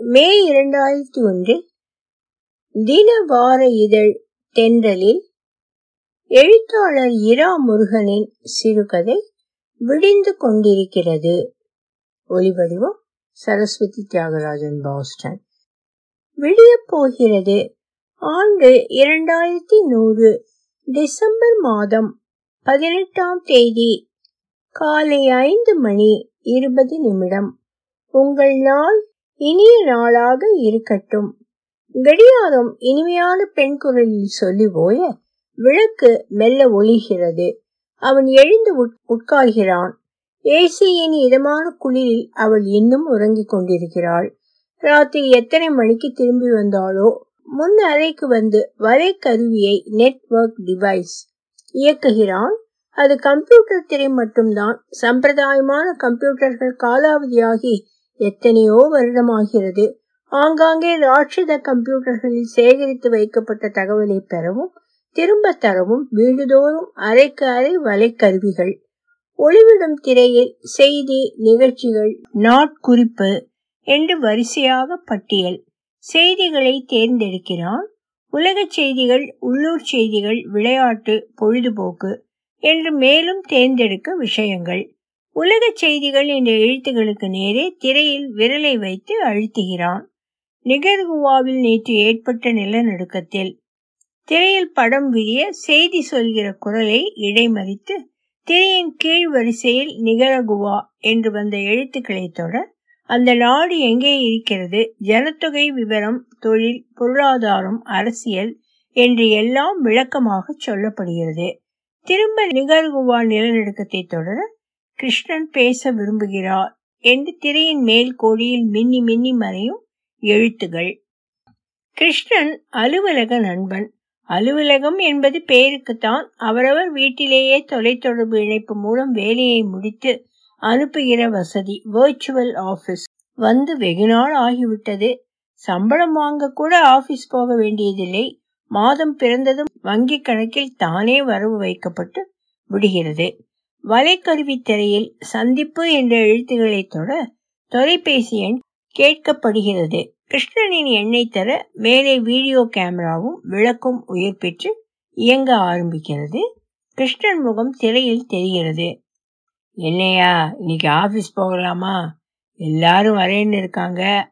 மே இரண்டாயிரத்தி ஒன்றில் தின வார இதழ் தென்றலில் எழுத்தாளர் இரா முருகனின் சிறுகதை விடிந்து கொண்டிருக்கிறது. ஒளிவடிவம் சரஸ்வதி தியாகராஜன் பாஸ்டன். விடியப் போகிறது ஆண்டு இரண்டாயிரத்தி நூறு டிசம்பர் மாதம் பதினெட்டாம் தேதி காலை ஐந்து மணி இருபது நிமிடம். உங்கள் நாள் இனிய நாளாக இருக்கட்டும். கடியாரம் இனிமையான பெண் குரலில் சொல்லி போய விளக்கு மெல்ல ஒளிகிறது அவன் எழுந்து உட்கார்கிறான். ஏசியின் இதமான குளிரில் அவள் இன்னும் உறங்கிக் கொண்டிருக்கிறாள். ராத்திரி எத்தனை மணிக்கு திரும்பி வந்தாளோ? முன் அறைக்கு வந்து வரை கருவியை நெட்வொர்க் டிவைஸ் இயக்குகிறான். அது கம்ப்யூட்டர் திரை மட்டும்தான். சம்பிரதாயமான கம்ப்யூட்டர்கள் காலாவதியாகி எத்தனையோ வருடமாகிறது. ஆங்காங்கே ராட்சத கம்ப்யூட்டர்களில் சேகரித்து வைக்கப்பட்ட தகவலை பெறவும் திரும்ப தரவும் வீடுதோறும் அரைக்கு அரை வலைக்கருவிகள். ஒளிவிடும் திரையில் செய்தி நிகழ்ச்சிகள் நாட்குறிப்பு என்று வரிசையாக பட்டியல். செய்திகளை தேர்ந்தெடுக்கிறான். உலக செய்திகள் உள்ளூர் செய்திகள் விளையாட்டு பொழுதுபோக்கு என்று மேலும் தேர்ந்தெடுக்க விஷயங்கள். உலக செய்திகள் என்ற எழுத்துகளுக்கு நேரே திரையில் விரலை வைத்து அழுத்துகிறான். நிகர்குவாவில் நேற்று ஏற்பட்ட நிலநடுக்கத்தில் திரையில் படம் விரிய செய்தி சொல்கிற குரலை இடைமறித்து திரையின் கீழ் வரிசையில் நிகரகுவா என்று வந்த எழுத்துக்களை தொட அந்த நாடு எங்கே இருக்கிறது? ஜனத்தொகை விவரம் தொழில் பொருளாதாரம் அரசியல் என்று எல்லாம் விளக்கமாக சொல்லப்படுகிறது. திரும்ப நிகர்குவா நிலநடுக்கத்தை தொடர கிருஷ்ணன் பேச விரும்புகிறார் என்று திரையின் மேல் கோடியில் மின்னி மின்னி மறையும் எழுத்துகள். கிருஷ்ணன் அலுவலக நண்பன். அலுவலகம் என்பது பெயருக்குத்தான் அவரவர் வீட்டிலேயே தொலைத்தொடர்பு இணைப்பு மூலம் வேலையை முடித்து அனுப்புகிற வசதி வர்ச்சுவல் ஆபீஸ் வந்து வெகு நாள் ஆகிவிட்டது. சம்பளம் வாங்க கூட ஆபீஸ் போக வேண்டியதில்லை. மாதம் பிறந்ததும் வங்கி கணக்கில் தானே வரவு வைக்கப்பட்டு விடுகிறது. வலைக்கருவி திரையில் சந்திப்பு என்ற எழுத்துக்களை தொட தொலைபேசி எண் கேட்கப்படுகிறது. கிருஷ்ணனின் எண்ணை தர மேலே வீடியோ கேமராவும் விளக்கும் உயிர் பெற்று இயங்க ஆரம்பிக்கிறது. கிருஷ்ணன் முகம் திரையில் தெரிகிறது. என்னையா இன்னைக்கு ஆபீஸ் போகலாமா? எல்லாரும் வரேன்னு இருக்காங்க.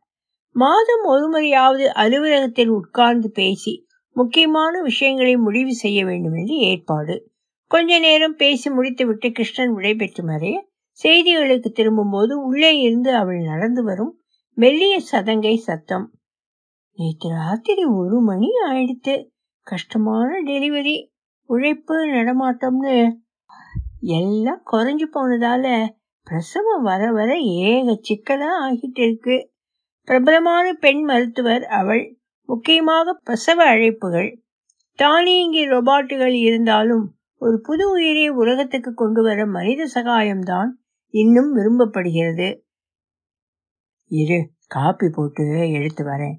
மாதம் ஒரு முறையாவது அலுவலகத்தில் உட்கார்ந்து பேசி முக்கியமான விஷயங்களை முடிவு செய்ய வேண்டும் என்று ஏற்பாடு. கொஞ்ச நேரம் பேசி முடித்துவிட்டு கிருஷ்ணன் விடைபெற்று மறைய செய்திகளுக்கு திரும்பும் போது உள்ளே இருந்து அவள் நடந்து வரும் மெல்லிய சதங்கை சத்தம். நேற்று ராத்திரி ஒரு மணி ஆயிடுத்து. கஷ்டமான டெலிவரி. உழைப்பு நடமாட்டம்னு. எல்லாம் குறைஞ்சு போனதால பிரசவம் வர வர ஏக சிக்கலா ஆகிட்டு இருக்கு. பிரபலமான பெண் மருத்துவர் அவள். முக்கியமாக பிரசவ அழைப்புகள். தானியங்கி ரொபாட்டுகள் இருந்தாலும் ஒரு புது உயிரை உலகத்துக்கு கொண்டு வர மனித சகாயம்தான் இன்னும் விரும்பப்படுகிறது. இரு காப்பி போட்டு எடுத்து வரேன்.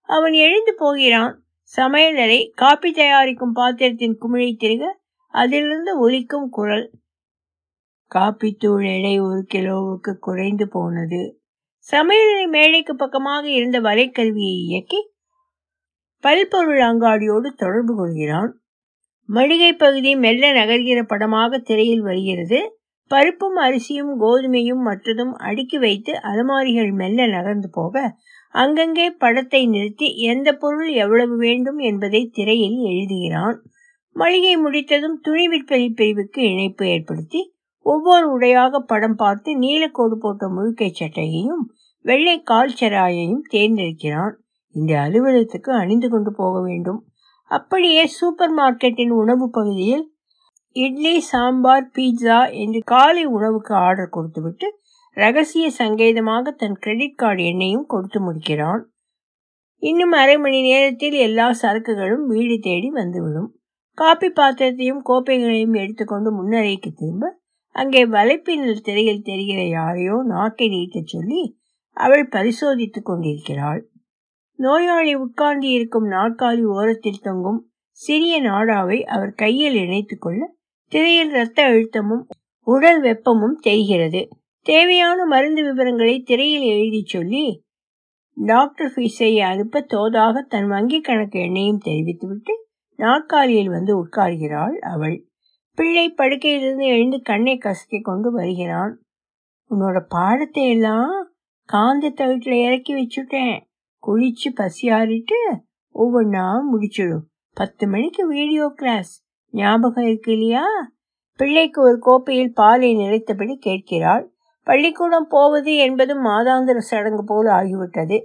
அவன் எழுந்து போகிறான். சமையலறை காப்பி தயாரிக்கும் பாத்திரத்தின் குமிழை திருக அதிலிருந்து ஒலிக்கும் குரல். காப்பித்தூள் எடை ஒரு கிலோவுக்கு குறைந்து போனது. சமையலறை மேடைக்கு பக்கமாக இருந்த வலைக்கருவியை இயக்கி பல்பொருள் அங்காடியோடு தொடர்பு கொள்கிறான். மளிகை பகுதி மெல்ல நகர்கிற படமாக திரையில் வருகிறது. பருப்பும் அரிசியும் கோதுமையும் மற்றதும் அடுக்கி வைத்து அலமாரிகள் மெல்ல நகர்ந்து போக அங்கங்கே படத்தை நிறுத்தி எந்த பொருள் எவ்வளவு வேண்டும் என்பதை திரையில் எழுதுகிறான். மளிகை முடித்ததும் துணி விற்பனை பிரிவுக்கு இணைப்பு ஏற்படுத்தி ஒவ்வொரு உடையாக படம் பார்த்து நீலக்கோடு போட்ட முழுக்கை சட்டையையும் வெள்ளை கால் செராயையும் தேர்ந்தெடுக்கிறான். இந்த அலுவலகத்துக்கு அணிந்து கொண்டு போக வேண்டும். அப்படியே சூப்பர் மார்க்கெட்டின் உணவு பகுதியில் இட்லி சாம்பார் பீட்சா என்று காலை உணவுக்கு ஆர்டர் கொடுத்துவிட்டு ரகசிய சங்கேதமாக தன் கிரெடிட் கார்டு எண்ணையும் கொடுத்து முடிக்கிறான். இன்னும் அரை மணி நேரத்தில் எல்லா சரக்குகளும் வீடு தேடி வந்துவிடும். காப்பி பாத்திரத்தையும் கோப்பைகளையும் எடுத்துக்கொண்டு முன்னறைக்கு திரும்ப அங்கே வலைப்பின்னல் திரையில் தெரிகிற யாரையோ நாக்கை நீட்டச் சொல்லி அவள் பரிசோதித்துக் கொண்டிருக்கிறாள். நோயாளி உட்கார்ந்து இருக்கும் நாற்காலி ஓரத்தில் தொங்கும் சிறிய நாடாவை அவர் கையில் இணைத்துக் கொள்ள திரையில் இரத்த அழுத்தமும் உடல் வெப்பமும் தெரிகிறது. தேவையான மருந்து விவரங்களை திரையில் எழுதி சொல்லி டாக்டர் ஃபீஸை அனுப்ப தோதாக தன் வங்கி கணக்கு எண்ணையும் தெரிவித்துவிட்டு நாற்காலியில் வந்து உட்கார்கிறாள் அவள். பிள்ளை படுக்கையிலிருந்து எழுந்து கண்ணை கசக்கிக் கொண்டு வருகிறான். உன்னோட பாடத்தை எல்லாம் காந்த தவிட்டில் இறக்கி வச்சுட்டேன். குளிச்சு பசியாறிட்டு ஒவ்வொன்றா முடிச்சிடும். பத்து மணிக்கு வீடியோ கிளாஸ் ஞாபகம் இருக்கு இல்லையா? பிள்ளைக்கு ஒரு கோப்பையில் பாலை நிறைத்தபடி கேட்கிறாள். பள்ளிக்கூடம் போவது என்பதும் மாதாந்திர சடங்கு போல ஆகிவிட்டது.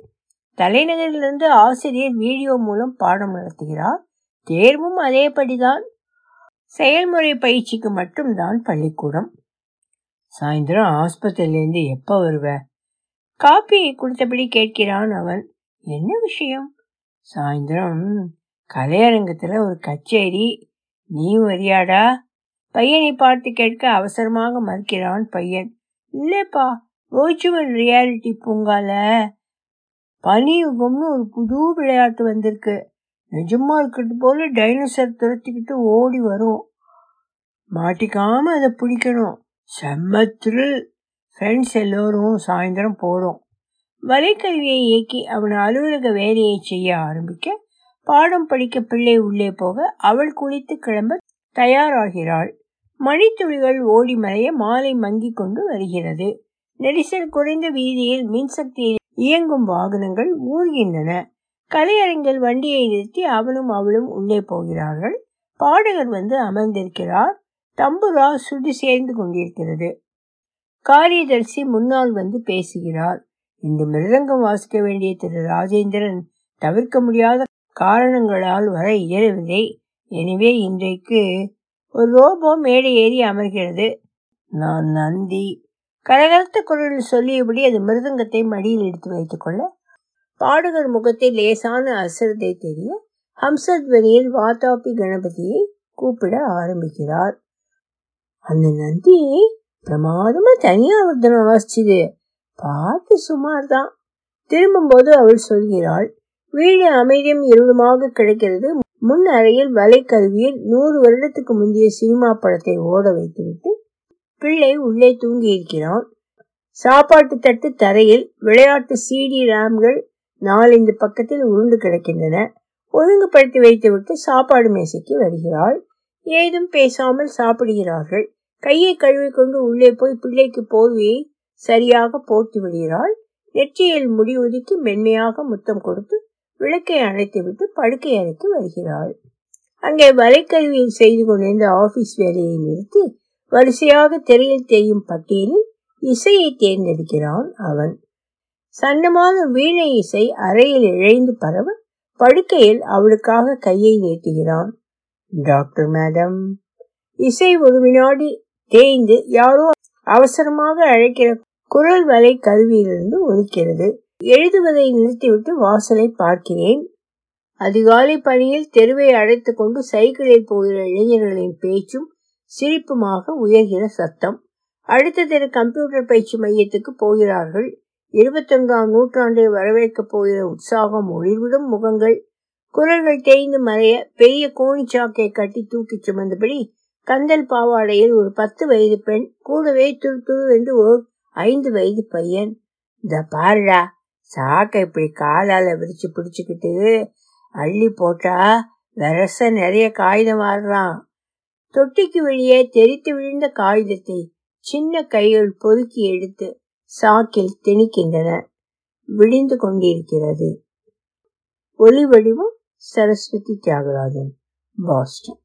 தலைநகரிலிருந்து ஆசிரியர் வீடியோ மூலம் பாடம் நடத்துகிறார். தேர்வும் அதேபடிதான். செயல்முறை பயிற்சிக்கு மட்டும்தான் பள்ளிக்கூடம். சாயந்தரம் ஆஸ்பத்திரியிலேருந்து எப்ப வருவ? காப்பியை கொடுத்தபடி கேட்கிறான் அவன். என்ன விஷயம்? சாயந்தரம் கலையரங்கத்துல ஒரு கச்சேரி. நீ வரியாடா? பையனை பார்த்து கேட்க அவசரமாக மறுக்கிறான் பையன். இல்லப்பா வோர்ச்சுவல் ரியாலிட்டி பூங்கால. பனியுகம்னு ஒரு புது விளையாட்டு வந்திருக்கு. நிஜமா இருக்கிறது போல டைனோசர் துரத்திக்கிட்டு ஓடி வரும். மாட்டிக்காம அதை பிடிக்கணும். செம்ம த்ரில் ஃப்ரெண்ட்ஸ் எல்லோரும் சாயந்தரம் போறோம். வலைக்கல்வியை இயக்கி அவன் அலுவலக வேலையை செய்ய ஆரம்பிக்க பாடம் படிக்க பிள்ளை உள்ளே போக அவள் குளித்து கிளம்ப தயாராகிறாள். மணித்துளிகள் ஓடி மறைய மாலை மங்கிக் கொண்டு வருகிறது. நெரிசல் குறைந்த வீதியில் மின்சக்தியில் இயங்கும் வாகனங்கள் ஊர்கின்றன கலையரங்கில் வண்டியை நிறுத்தி அவனும் அவளும் உள்ளே போகிறார்கள். பாடகர் வந்து அமர்ந்திருக்கிறார். தம்புரா சுடி சேர்ந்து கொண்டிருக்கிறது. காரியதர்சி முன்னால் வந்து பேசுகிறார். இன்று மிருதங்கம் வாசிக்க வேண்டிய திரு ராஜேந்திரன் தவிர்க்க முடியாத காரணங்களால் வர இயலவில்லை. எனவே இன்றைக்கு ஒரு ரோபோ மேடை ஏறி அமர்கிறது. நான் நந்தி. கரகரத்த குரலில் சொல்லியபடி அது மிருதங்கத்தை மடியில் எடுத்து வைத்துக் கொள்ள பாடகர் முகத்தில் லேசான அசரதை தெரிய ஹம்சத்வனியில் வாதாபி கணபதியை கூப்பிட ஆரம்பிக்கிறார். அந்த நந்தி பிரமாதமா தனியாவர்தனம் வாசிச்சுது. பார்த்து சுமார் தான் திரும்பும்போது அவள் சொல்கிறாள் வீடு அமைதியும் இருளுமாக கிடைக்கிறது. முன் அறையில் வலைக்கருவியில் நூறு வருடத்துக்கு முந்தைய சினிமா படத்தை ஓட வைத்துவிட்டு பிள்ளை உள்ளே தூங்கியிருக்கிறான். சாப்பாட்டு தட்டு தரையில் விளையாட்டு சிடி ரேம்கள் நாலஞ்சு பக்கத்தில் உருண்டு கிடக்கின்றன. ஒழுங்குபடுத்தி வைத்துவிட்டு சாப்பாடு மேசைக்கு வருகிறாள். ஏதும் பேசாமல் சாப்பிடுகிறார்கள். கையை கழுவிக்கொண்டு உள்ளே போய் பிள்ளைக்கு போர்வையை சரியாக போட்டு விடுகிறாள். நெற்றியில் முடி ஒதுக்கி மென்மையாக முத்தம் கொடுத்து விளக்கை அணைத்துவிட்டு படுக்கை அறைக்கு வருகிறாள். அங்கே வலைக்கல்வியில் செய்து கொண்டிருந்த ஆபீஸ் வேலையை நிறுத்தி வரிசையாக திரையில் தெரியும் பட்டியலில் இசையை தேர்ந்தெடுக்கிறான் அவன். சன்னமான வீணை இசை அறையில் இழைந்து பரவ படுக்கையில் அவளுக்காக கையை நீட்டுகிறான் டாக்டர் மேடம். இசை ஒரு வினாடி தேய்ந்து யாரோ அவசரமாக அழைக்கிற குரல் வலை கல்வியிலிருந்து ஒலிக்கிறது. எழுதுவதை நிறுத்திவிட்டு வாசலை பார்க்கிறேன். அதிகாலை பணியில் தெருவை அடைத்துக் கொண்டு சைக்கிளில் போகிற இளைஞர்களின் பேச்சும் சிரிப்புமாக உயர்கிற சத்தம். அடுத்த தெரு கம்ப்யூட்டர் பயிற்சி மையத்துக்கு போகிறார்கள். இருபத்தொன்றாம் நூற்றாண்டை வரவேற்கப் போகிற உற்சாகம் ஒளிர்விடும் முகங்கள். குரல்கள் தேய்ந்து மறைய பெரிய கோணிச்சாக்கை கட்டி தூக்கிச் சுமந்தபடி கந்தல் பாவாடையில் ஒரு பத்து வயது பெண் கூடவே துரு துரு என்று ஐந்து வயது பையன். இந்த பாருடா சாக்கை இப்படி காலால விரிச்சு பிடிச்சுக்கிட்டு அள்ளி போட்டா வெரச நிறைய காகிதம் ஆடுறான் தொட்டிக்கு வெளியே தெரித்து விழுந்த காகிதத்தை சின்ன கைகள் பொறுக்கி எடுத்து சாக்கில் திணிக்கின்றன. விடிந்து கொண்டிருக்கிறது. ஒலி வடிவம் சரஸ்வதி தியாகராஜன் பாஸ்டன்.